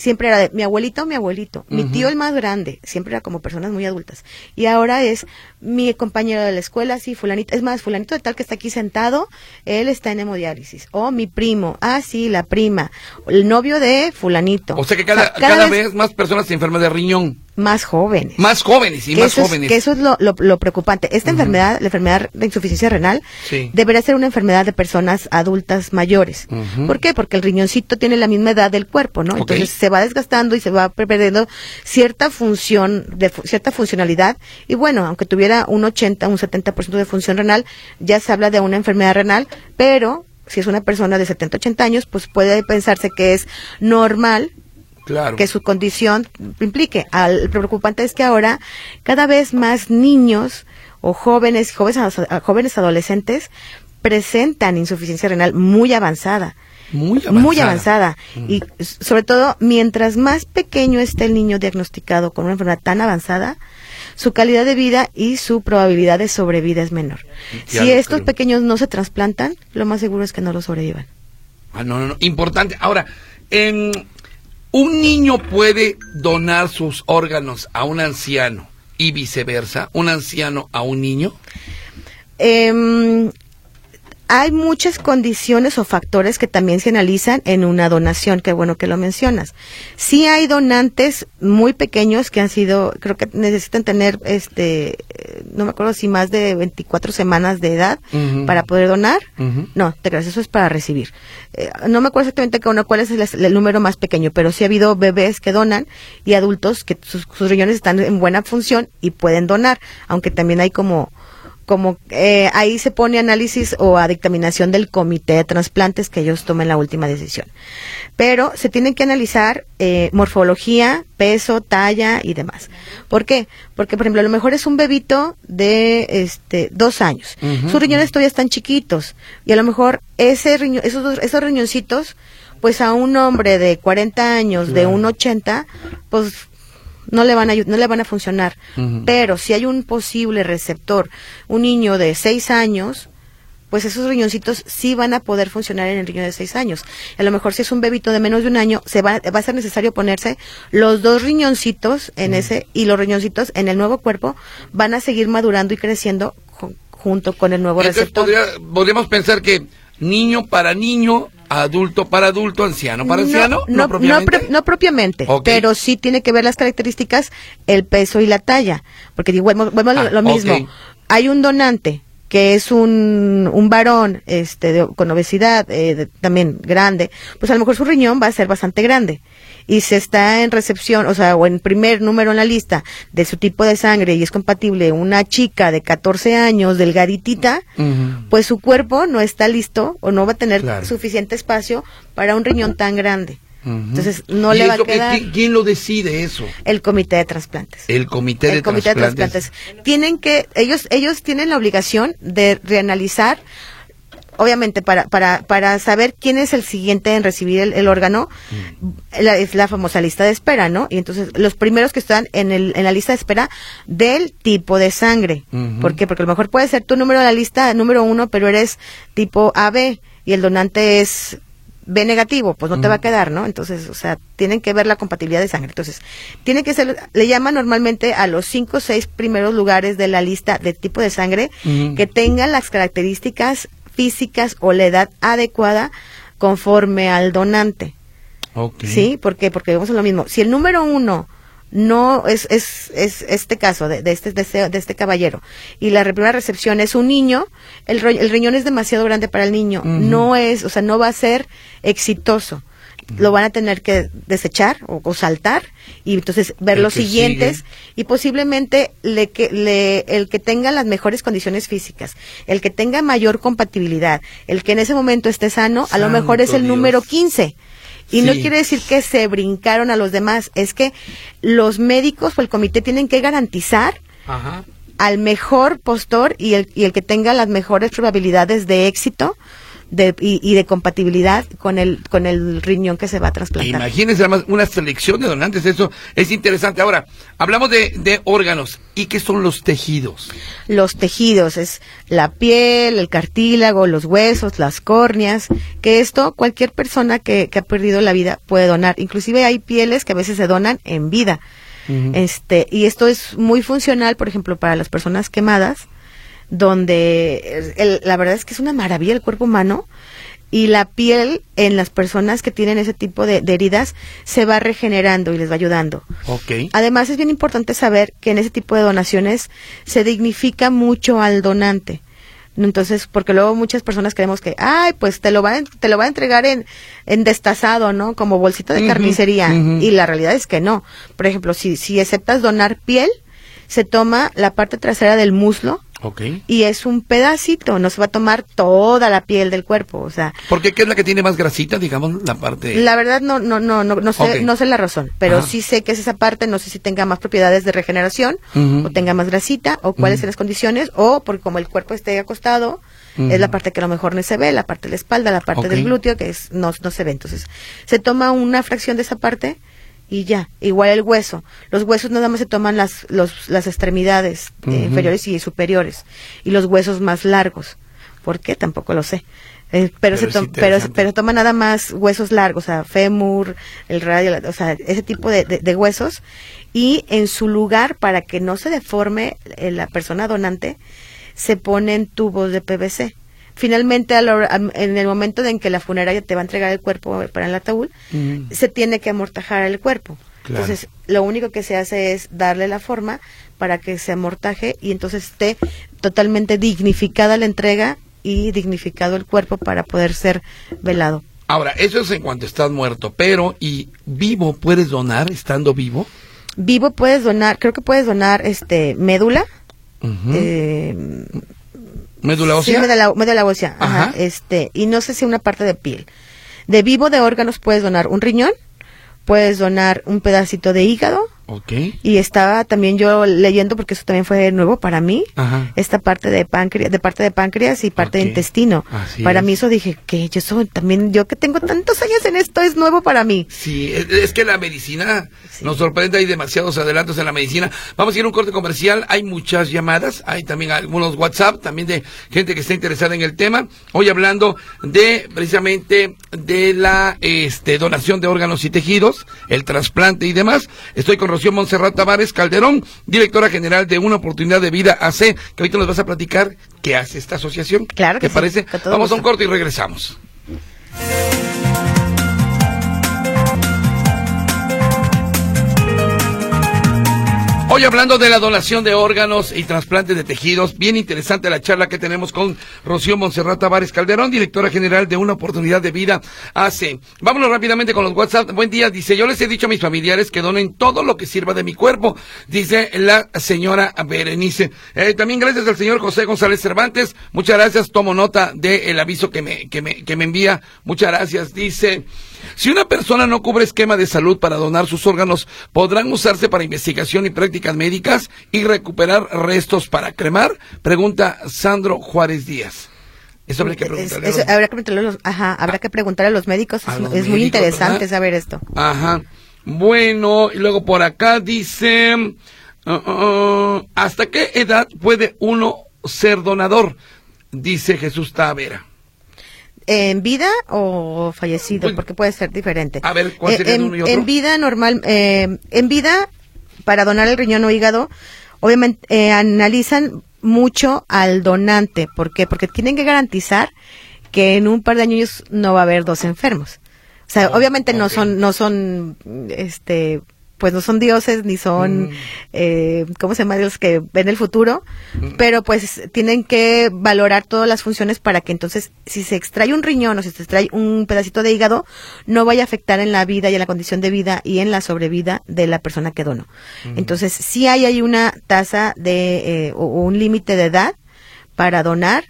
siempre era de mi abuelito, mi abuelito, mi tío el más grande, siempre era como personas muy adultas. Y ahora es mi compañero de la escuela, sí, fulanito, es más, fulanito de tal que está aquí sentado, él está en hemodiálisis. O mi primo, ah, sí, la prima, el novio de fulanito. O sea que cada, cada, vez, más personas se enferman de riñón. Más jóvenes. Más jóvenes y que más jóvenes. Es, que eso es lo, lo, lo preocupante. Esta enfermedad, la enfermedad de insuficiencia renal, Sí. debería ser una enfermedad de personas adultas mayores. ¿Por qué? Porque el riñoncito tiene la misma edad del cuerpo, ¿no? Entonces se va desgastando y se va perdiendo cierta función, de, cierta funcionalidad. Y bueno, aunque tuviera un 80, un 70% de función renal, ya se habla de una enfermedad renal, pero si es una persona de 70, 80 años, pues puede pensarse que es normal Claro. que su condición implique. Al, lo preocupante es que ahora cada vez más niños o jóvenes, jóvenes, jóvenes adolescentes presentan insuficiencia renal muy avanzada. Muy avanzada. Muy avanzada. Y s- sobre todo, mientras más pequeño esté el niño diagnosticado con una enfermedad tan avanzada, su calidad de vida y su probabilidad de sobrevida es menor. Ya si estos creo. pequeños no se trasplantan, lo más seguro es que no lo sobrevivan. Ah, no, no, no. Importante. Ahora, un niño puede donar sus órganos a un anciano y viceversa, un anciano a un niño. Em, hay muchas condiciones o factores que también se analizan en una donación, qué bueno que lo mencionas. Sí hay donantes muy pequeños que han sido, creo que necesitan tener, este, no me acuerdo si más de 24 semanas de edad para poder donar. No, te creas, eso es para recibir. Eh, no me acuerdo exactamente cuál cuál es el, el número más pequeño, pero sí ha habido bebés que donan y adultos que sus, sus riñones están en buena función y pueden donar, aunque también hay como como eh, ahí se pone análisis o a dictaminación del comité de trasplantes que ellos tomen la última decisión. Pero se tienen que analizar eh, morfología, peso, talla y demás. ¿Por qué? Porque, por ejemplo, a lo mejor es un bebito de este dos años. Sus riñones todavía están chiquitos y a lo mejor ese riño, esos, dos- esos riñoncitos, pues a un hombre de 40 años, de un 80, pues no le van a no le van a funcionar. Pero si hay un posible receptor, un niño de 6 años, pues esos riñoncitos sí van a poder funcionar en el riñón de 6 años. A lo mejor si es un bebito de menos de un año, se va, va a ser necesario ponerse los dos riñoncitos en ese y los riñoncitos en el nuevo cuerpo van a seguir madurando y creciendo ju- junto con el nuevo Entonces receptor. podría- podríamos pensar que niño para niño, adulto para adulto, anciano para anciano, no, propiamente. pro- no propiamente, pero sí tiene que ver las características, el peso y la talla. Porque digo, bueno, bueno, Ah, lo, mismo. Hay un donante que es un, un varón este, de- con obesidad eh, de- también grande, pues a lo mejor su riñón va a ser bastante grande. Y si está en recepción, o sea, o en primer número en la lista de su tipo de sangre y es compatible una chica de 14 años, delgaditita, pues su cuerpo no está listo o no va a tener Claro. suficiente espacio para un riñón tan grande. Entonces, no le va a quedar. ¿Quién lo decide eso? El comité de trasplantes. El comité de el comité de trasplantes. Tienen que, ellos, ellos tienen la obligación de reanalizar obviamente para, para, para saber quién es el siguiente en recibir el, órgano, mm. es la famosa lista de espera, ¿no? Y entonces los primeros que están en, el, en la lista de espera del tipo de sangre. ¿Por qué? Porque a lo mejor puede ser tu número de la lista número uno, pero eres tipo AB y el donante es B negativo, pues no te va a quedar, ¿no? Entonces, o sea, tienen que ver la compatibilidad de sangre. Entonces, tiene que ser, le llaman normalmente a los cinco o seis primeros lugares de la lista de tipo de sangre que tengan las características físicas o la edad adecuada conforme al donante. ¿Sí? ¿Por qué? Porque vemos lo mismo. Si el número uno no es, es, es este caso de, este, de, este, de este caballero y la primera recepción es un niño, el, el riñón es demasiado grande para el niño. No es, o sea, no va a ser exitoso lo van a tener que desechar o, saltar y entonces ver los siguientes y posiblemente le, que, le, el que tenga las mejores condiciones físicas, el que tenga mayor compatibilidad, el que en ese momento esté sano, a lo mejor es el número 15. Y no quiere decir que se brincaron a los demás, es que los médicos o el comité tienen que garantizar al mejor postor y el, y el que tenga las mejores probabilidades de éxito de, y, de compatibilidad con el, con el riñón que se va a trasplantar. Imagínense además una selección de donantes, eso es interesante. Ahora, hablamos de, de órganos. ¿Y qué son los tejidos? Los tejidos es la piel, el cartílago, los huesos, las córneas, que esto cualquier persona que, que ha perdido la vida puede donar. Inclusive hay pieles que a veces se donan en vida. Este, y esto es muy funcional, por ejemplo, para las personas quemadas, donde la verdad es que es una maravilla el cuerpo humano y la piel en las personas que tienen ese tipo de, heridas se va regenerando y les va ayudando. Okay. Además es bien importante saber que en ese tipo de donaciones se dignifica mucho al donante. Entonces, porque luego muchas personas creemos que, ay, pues te lo va, te lo va a entregar en, en destazado, ¿no? Como bolsita de carnicería. Y la realidad es que no. Por ejemplo, si, si aceptas donar piel, se toma la parte trasera del muslo, y es un pedacito, no se va a tomar toda la piel del cuerpo, o sea. ¿Por qué? ¿Qué es la que tiene más grasita, digamos, la parte? La verdad no no no no no sé no sé la razón, pero sí sé que es esa parte, no sé si tenga más propiedades de regeneración o tenga más grasita o cuáles son las condiciones o porque como el cuerpo esté acostado es la parte que a lo mejor no se ve, la parte de la espalda, la parte del glúteo que es no no se ve, entonces se toma una fracción de esa parte y ya. Igual el hueso. Los huesos nada más se toman las, los, las extremidades eh, inferiores y superiores y los huesos más largos. ¿Por qué? Tampoco lo sé. Eh, pero, se pero, pero toma nada más huesos largos, o sea, fémur, el radio, o sea, ese tipo de, de, huesos. Y en su lugar, para que no se deforme eh, la persona donante, se ponen tubos de PVC finalmente en el momento en que la funeraria te va a entregar el cuerpo para el ataúd, mm. se tiene que amortajar el cuerpo. Entonces, lo único que se hace es darle la forma para que se amortaje y entonces esté totalmente dignificada la entrega y dignificado el cuerpo para poder ser velado. Ahora, eso es en cuanto estás muerto, pero ¿y vivo puedes donar estando vivo? Vivo puedes donar, creo que puedes donar este médula, ¿Médula ósea? Sí, médula, médula ósea. Ajá. Este, y no sé si una parte de piel. De vivo de órganos puedes donar un riñón, puedes donar un pedacito de hígado, y estaba también yo leyendo, porque eso también fue nuevo para mí, esta parte de páncreas, de parte de páncreas y parte de intestino. para mí eso dije, que yo soy también, yo que tengo tantos años en esto, es nuevo para mí. Sí, es, que la medicina nos sorprende, hay demasiados adelantos en la medicina. Vamos a ir a un corte comercial, hay muchas llamadas, hay también algunos WhatsApp, también de gente que está interesada en el tema. Hoy hablando de, precisamente, de la este, donación de órganos y tejidos, el trasplante y demás. Estoy con Rocío Montserrat Tavares Calderón, directora general de Una Oportunidad de Vida AC, que ahorita nos vas a platicar qué hace esta asociación. Claro que ¿Te parece? Vamos a un corte y regresamos. Hoy hablando de la donación de órganos y trasplantes de tejidos, bien interesante la charla que tenemos con Rocío Monserrat Tavares Calderón, directora general de Una Oportunidad de Vida hace. Vámonos rápidamente con los WhatsApp. Buen día, dice, yo les he dicho a mis familiares que donen todo lo que sirva de mi cuerpo, dice la señora Berenice. Eh, también gracias al señor José González Cervantes, muchas gracias, tomo nota del aviso que me, que me, que me envía, muchas gracias, dice... Si una persona no cubre esquema de salud para donar sus órganos, podrán usarse para investigación y prácticas médicas y recuperar restos para cremar, pregunta Sandro Juárez Díaz. Eso habrá que preguntarle. Es, habrá, que preguntarle a los, ajá, habrá que preguntarle a los médicos. es, muy interesante saber esto. Ajá. Bueno, y luego por acá dice, uh, uh, uh, ¿hasta qué edad puede uno ser donador? Dice Jesús Tavera. ¿En vida o fallecido? Porque puede ser diferente. A ver, ¿cuál sería en, uno y otro? En vida normal, eh, en vida, para donar el riñón o hígado, obviamente eh, analizan mucho al donante. ¿Por qué? Porque tienen que garantizar que en un par de años no va a haber dos enfermos. O sea, obviamente no son, no son, este, pues no son dioses ni son, mm. eh, ¿cómo se llama? Los que ven el futuro, mm. pero pues tienen que valorar todas las funciones para que entonces, si se extrae un riñón o si se extrae un pedacito de hígado, no vaya a afectar en la vida y en la condición de vida y en la sobrevida de la persona que donó. Mm. Entonces, sí hay una tasa de, eh, o un límite de edad para donar,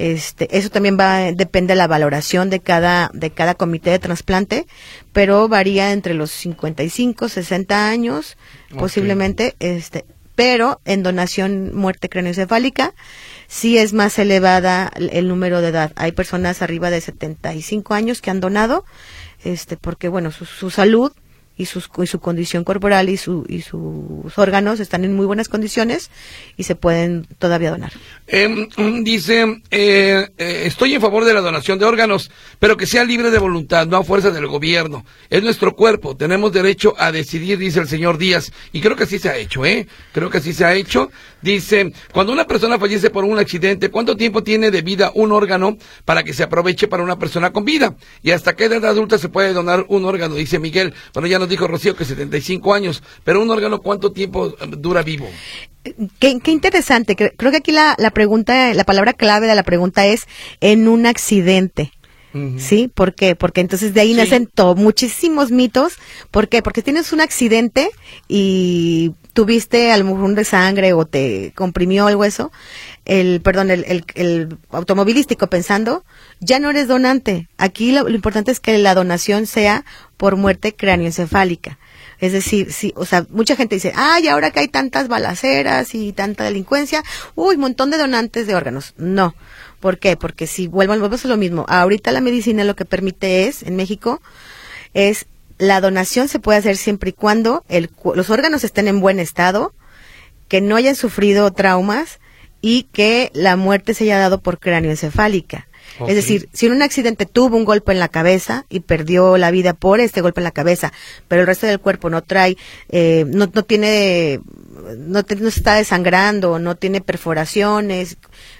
este, eso también va depende de la valoración de cada de cada comité de trasplante, pero varía entre los 55, 60 años, posiblemente este, pero en donación muerte craneoencefálica sí es más elevada el número de edad. Hay personas arriba de 75 años que han donado este porque bueno, su, su salud y, sus, y su condición corporal y, su, y sus órganos están en muy buenas condiciones y se pueden todavía donar. Em, dice, eh, eh, estoy en favor de la donación de órganos, pero que sea libre de voluntad, no a fuerza del gobierno. Es nuestro cuerpo, tenemos derecho a decidir, dice el señor Díaz. Y creo que así se ha hecho, ¿eh? Creo que así se ha hecho. Dice, cuando una persona fallece por un accidente, ¿cuánto tiempo tiene de vida un órgano para que se aproveche para una persona con vida? ¿Y hasta qué edad adulta se puede donar un órgano? Dice Miguel. Bueno, ya nos dijo Rocío que 75 años, pero un órgano, ¿cuánto tiempo eh, dura vivo? Qué, interesante. Creo que aquí la, la pregunta, la palabra clave de la pregunta es en un accidente. ¿Sí? ¿Por qué? Porque entonces de ahí nacen muchísimos mitos. ¿Por qué? Porque tienes un accidente y tuviste al mejor de sangre o te comprimió el hueso, el, perdón, el, el, automovilístico pensando, ya no eres donante. Aquí lo, importante es que la donación sea por muerte cráneoencefálica. Es decir, sí, o sea, mucha gente dice, ay, ahora que hay tantas balaceras y tanta delincuencia, uy, montón de donantes de órganos. No. ¿Por qué? Porque si vuelvo, volvemos a lo mismo. Ahorita la medicina lo que permite es, en México, es la donación se puede hacer siempre y cuando el, los órganos estén en buen estado, que no hayan sufrido traumas y que la muerte se haya dado por cráneoencefálica. Es decir, si en un accidente tuvo un golpe en la cabeza y perdió la vida por este golpe en la cabeza, pero el resto del cuerpo no trae, eh, no, tiene, no, no está desangrando, no tiene perforaciones,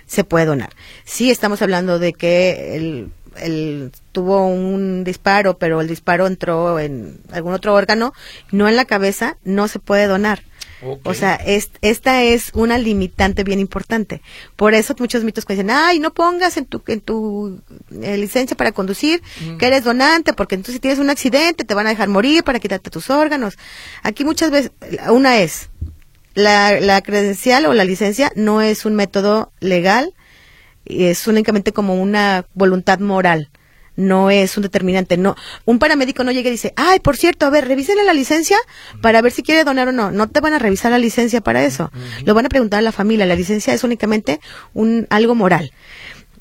se puede donar. Si estamos hablando de que el él tuvo un disparo, pero el disparo entró en algún otro órgano, no en la cabeza, no se puede donar. O sea, esta es una limitante bien importante. Por eso muchos mitos que dicen, ay, no pongas en tu, en tu eh, licencia para conducir que eres donante, porque entonces si tienes un accidente te van a dejar morir para quitarte tus órganos. Aquí muchas veces, una es, la, la credencial o la licencia no es un método legal es únicamente como una voluntad moral no es un determinante. No, un paramédico no llega y dice, ay, por cierto, a ver, revísenle la licencia para ver si quiere donar o no. No te van a revisar la licencia para eso. Lo van a preguntar a la familia. La licencia es únicamente un algo moral.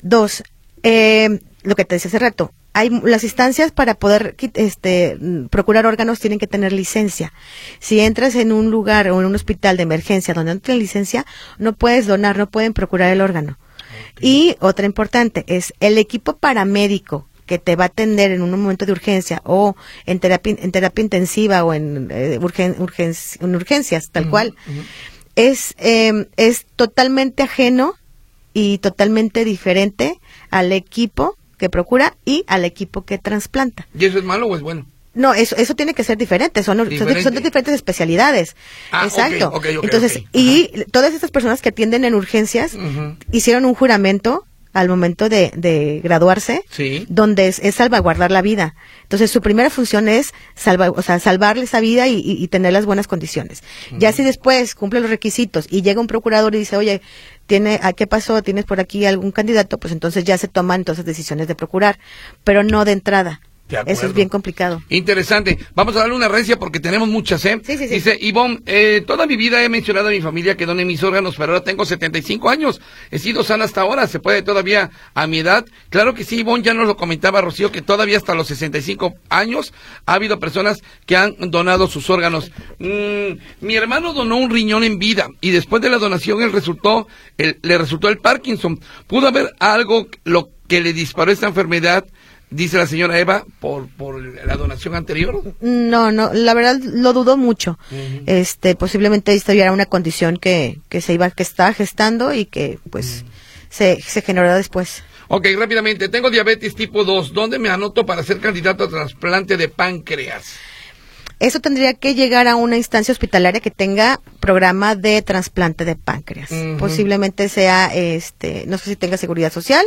Dos, eh, lo que te decía hace rato, hay las instancias para poder este, procurar órganos tienen que tener licencia. Si entras en un lugar o en un hospital de emergencia donde no tienes licencia, no puedes donar, no pueden procurar el órgano. Y otra importante es el equipo paramédico que te va a atender en un momento de urgencia o en terapia, en terapia intensiva o en, eh, urgencias, tal cual, es, em, es totalmente ajeno y totalmente diferente al equipo que procura y al equipo que trasplanta. ¿Y eso es malo o es bueno? No, eso, eso tiene que ser diferente, son, son, diferentes especialidades. Ah, Exacto. Entonces, y todas estas personas que atienden en urgencias hicieron un juramento al momento de, de graduarse, donde es, salvaguardar la vida. Entonces, su primera función es salva, o sea, salvarle esa vida y, y, tener las buenas condiciones. Ya si después cumple los requisitos y llega un procurador y dice, oye, tiene, ¿a qué pasó? ¿Tienes por aquí algún candidato? Pues entonces ya se toman entonces decisiones de procurar, pero no de entrada Eso es bien complicado. Interesante. Vamos a darle una recia porque tenemos muchas, ¿eh? Sí, sí, sí. Dice, Ivonne, eh, toda mi vida he mencionado a mi familia que donen mis órganos, pero ahora tengo 75 años. He sido sana hasta ahora. ¿Se puede todavía a mi edad? Claro que sí, Ivonne, ya nos lo comentaba Rocío, que todavía hasta los 65 años ha habido personas que han donado sus órganos. Mm, mi hermano donó un riñón en vida y después de la donación él resultó, le resultó el Parkinson. ¿Pudo haber algo lo que le disparó esta enfermedad? Dice la señora Eva, por, por la donación anterior? No, no, la verdad lo dudo mucho. Este, posiblemente esto era una condición que, que se iba, que estaba gestando y que pues se, se generó después. Ok, rápidamente, tengo diabetes tipo 2, ¿dónde me anoto para ser candidato a trasplante de páncreas? Eso tendría que llegar a una instancia hospitalaria que tenga programa de trasplante de páncreas. Posiblemente sea, este, no sé si tenga seguridad social,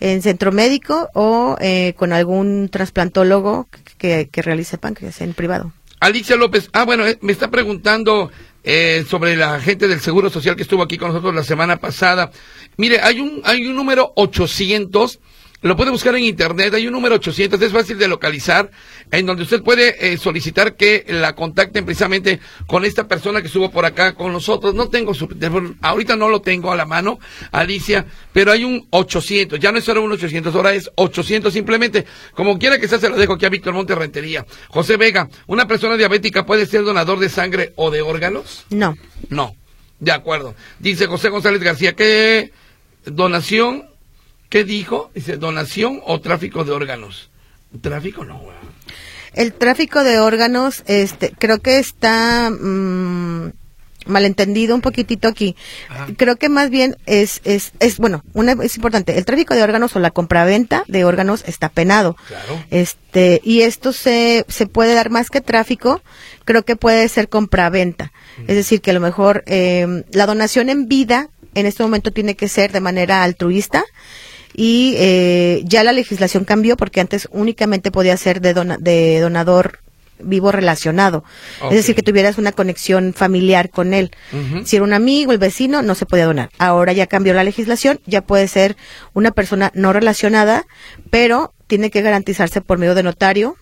en centro médico o eh, con algún trasplantólogo que, que realice páncreas en privado. Alicia López, ah, bueno, eh, me está preguntando eh, sobre la gente del Seguro Social que estuvo aquí con nosotros la semana pasada. Mire, hay un, hay un número 800 lo puede buscar en internet, hay un número 800, es fácil de localizar, en donde usted puede eh, solicitar que la contacten precisamente con esta persona que estuvo por acá con nosotros. No tengo su teléfono, ahorita no lo tengo a la mano, Alicia, pero hay un 800, ya no es solo un 800, ahora es 800 simplemente. Como quiera que sea, se lo dejo aquí a Víctor Monte Rentería. José Vega, ¿una persona diabética puede ser donador de sangre o de órganos? No. No, de acuerdo. Dice José González García, ¿qué donación ¿Qué dijo? Dice, donación o tráfico de órganos. Tráfico no, El tráfico de órganos, este, creo que está mm, malentendido un poquitito aquí. Creo que más bien es, es, es bueno, una, es importante. El tráfico de órganos o la compraventa de órganos está penado. Claro. Este, y esto se, se puede dar más que tráfico, creo que puede ser compraventa. Es decir, que a lo mejor eh, la donación en vida en este momento tiene que ser de manera altruista y eh, ya la legislación cambió porque antes únicamente podía ser de, de donador vivo relacionado. Es decir, que tuvieras una conexión familiar con él. Si era un amigo, el vecino, no se podía donar. Ahora ya cambió la legislación, ya puede ser una persona no relacionada, pero tiene que garantizarse por medio de notario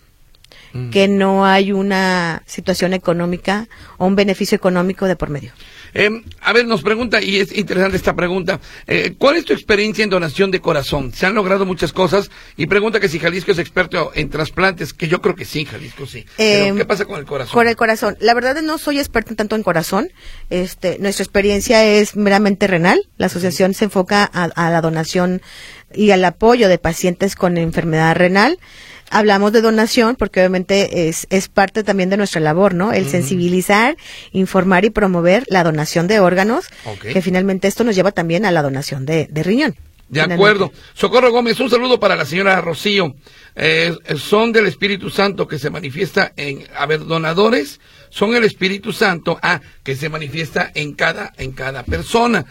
mm. que no hay una situación económica o un beneficio económico de por medio. Eh, a ver, nos pregunta, y es interesante esta pregunta, eh, ¿cuál es tu experiencia en donación de corazón? Se han logrado muchas cosas y pregunta que si Jalisco es experto en trasplantes, que yo creo que sí, Jalisco sí. Pero, ¿Qué pasa con el corazón? Con el corazón. La verdad no soy experto tanto en corazón. Este, nuestra experiencia es meramente renal. La asociación se enfoca a la donación y al apoyo de pacientes con enfermedad renal hablamos de donación porque obviamente es, es parte también de nuestra labor, ¿no? El sensibilizar, informar y promover la donación de órganos, que finalmente esto nos lleva también a la donación de, de riñón. De acuerdo. Socorro Gómez, un saludo para la señora Rocío. Eh, son del Espíritu Santo que se manifiesta en, a ver, donadores son el Espíritu Santo, ah, que se manifiesta en cada, en cada persona.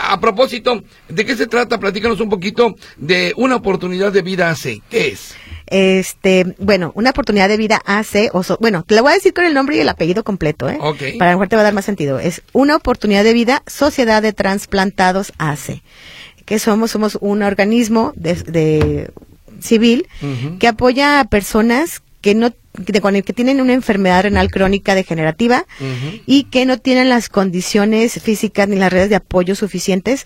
A propósito, ¿de qué se trata? Platícanos un poquito de una oportunidad de vida AC. ¿Qué es? Este, bueno, una oportunidad de vida AC, o bueno, te la voy a decir con el nombre y el apellido completo, ¿eh? Para mejor te va a dar más sentido. Es una oportunidad de vida Sociedad de Transplantados AC. Que somos, somos un organismo de, civil que apoya a personas que no que tienen una enfermedad renal crónica degenerativa y que no tienen las condiciones físicas ni las redes de apoyo suficientes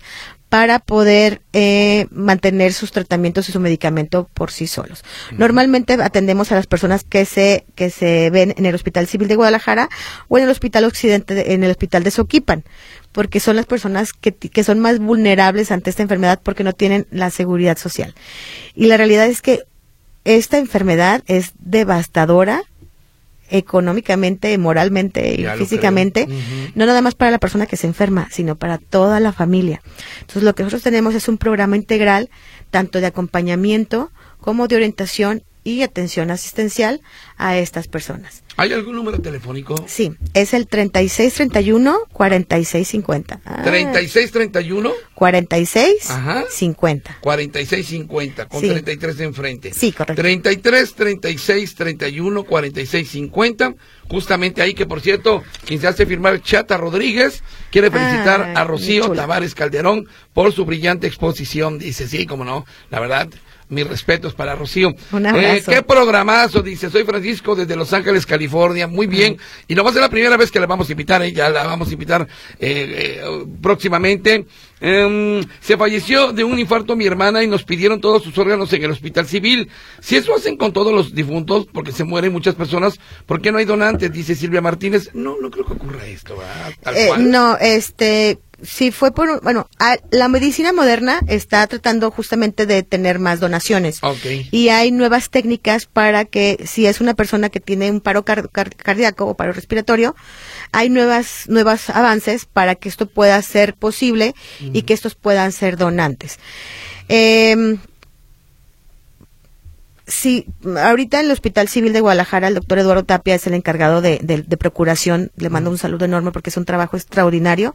para poder eh, mantener sus tratamientos y su medicamento por sí solos. Normalmente atendemos a las personas que se que se ven en el Hospital Civil de Guadalajara o en el Hospital Occidente, en el Hospital de Soquipan, porque son las personas que, que son más vulnerables ante esta enfermedad porque no tienen la seguridad social. Y la realidad es que esta enfermedad es devastadora económicamente, moralmente y físicamente, no nada más para la persona que se enferma, sino para toda la familia. Entonces, lo que nosotros tenemos es un programa integral, tanto de acompañamiento como de orientación y atención asistencial a estas personas. ¿Hay algún número telefónico? Sí, es el 3631-4650. Ah. ¿3631? 46 Ajá. 50. 4650, con 33 de enfrente. Sí, correcto. 33, 36, 31, 46, 50. Justamente ahí que, por cierto, quien se hace firmar Chata Rodríguez quiere felicitar a Rocío Tavares Calderón por su brillante exposición. Dice, sí, como no, la verdad, Mis respetos para Rocío. Un abrazo. Eh, qué programazo, dice. Soy Francisco desde Los Ángeles, California. Muy bien. Y no va a ser la primera vez que la vamos a invitar, ¿eh? ya la vamos a invitar eh, eh, próximamente. Em, se falleció de un infarto mi hermana y nos pidieron todos sus órganos en el hospital civil. Si eso hacen con todos los difuntos, porque se mueren muchas personas, ¿por qué no hay donantes? Dice Silvia Martínez. No, no creo que ocurra esto, ¿verdad? Tal Eh, cual. no, este, sí fue por, bueno, a- la medicina moderna está tratando justamente de tener más donaciones. Y hay nuevas técnicas para que si es una persona que tiene un paro car- car- cardíaco o paro respiratorio, hay nuevas, nuevos avances para que esto pueda ser posible y que estos puedan ser donantes. Em, Sí, ahorita en el Hospital Civil de Guadalajara el doctor Eduardo Tapia es el encargado de, de- de procuración. Le mando un saludo enorme porque es un trabajo extraordinario.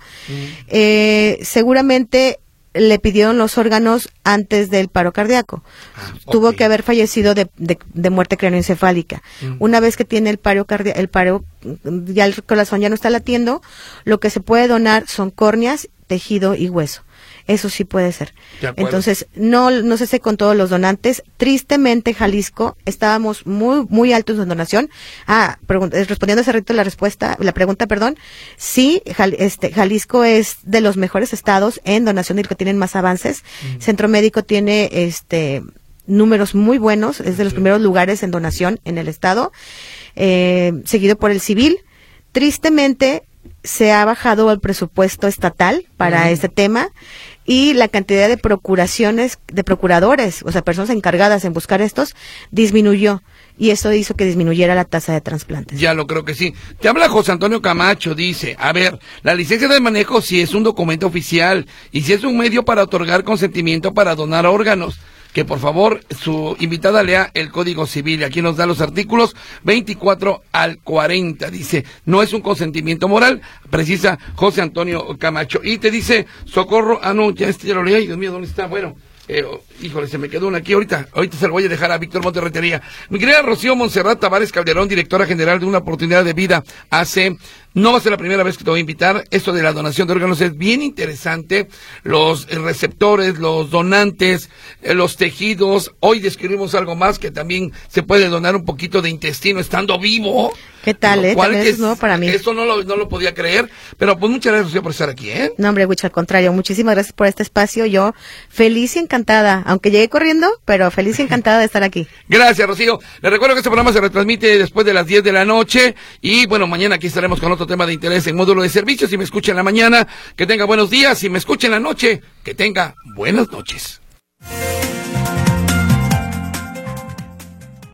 Eh, seguramente le pidieron los órganos antes del paro cardíaco. Ah, Tuvo que haber fallecido de, de- de muerte craneoencefálica. Una vez que tiene el paro cardia- el paro, mm, ya el corazón ya no está latiendo, lo que se puede donar son córneas, tejido y hueso. Eso sí puede ser. Entonces, no, no se hace con todos los donantes. Tristemente, Jalisco, estábamos muy, muy altos en donación. Ah, eh, respondiendo hace rato la respuesta, la pregunta, perdón. Sí, Jal- este, Jalisco es de los mejores estados en donación y el que tienen más avances. Centro Médico tiene, este, números muy buenos, es de los primeros lugares en donación en el estado, eh, seguido por el civil. Tristemente, se ha bajado el presupuesto estatal para este tema y la cantidad de procuraciones, de procuradores, o sea, personas encargadas en buscar estos, disminuyó. Y eso hizo que disminuyera la tasa de trasplantes. Ya lo creo que sí. Te habla José Antonio Camacho, dice, a ver, la licencia de manejo si es un documento oficial y si es un medio para otorgar consentimiento para donar órganos. Que por favor su invitada lea el Código Civil. Aquí nos da los artículos 24 al 40. Dice, no es un consentimiento moral, precisa José Antonio Camacho. Y te dice, socorro, ah no, ya este ya lo leí, Dios mío, ¿dónde está? Bueno, eh, oh, híjole, se me quedó una aquí ahorita. Ahorita se lo voy a dejar a Víctor Monterretería. Mi querida Rocío Monserrat Tavares Calderón, directora general de Una Oportunidad de Vida, hace, no va a ser la primera vez que te voy a invitar. Esto de la donación de órganos es bien interesante. Los eh, receptores, los donantes, eh, los tejidos. Hoy describimos algo más que también se puede donar un poquito de intestino estando vivo. ¿Qué tal, eh? es para mí. Eso no lo, no lo podía creer. Pero pues muchas gracias, Rocío, por estar aquí, ¿eh? No, hombre, Wich, al contrario, muchísimas gracias por este espacio. Yo feliz y encantada, aunque llegué corriendo, pero feliz y encantada de estar aquí. Gracias, Rocío. Les recuerdo que este programa se retransmite después de las 10 de la noche. Y bueno, mañana aquí estaremos con otro tema de interés en módulo de servicios. Si me escucha en la mañana, que tenga buenos días. Si me escucha en la noche, que tenga buenas noches.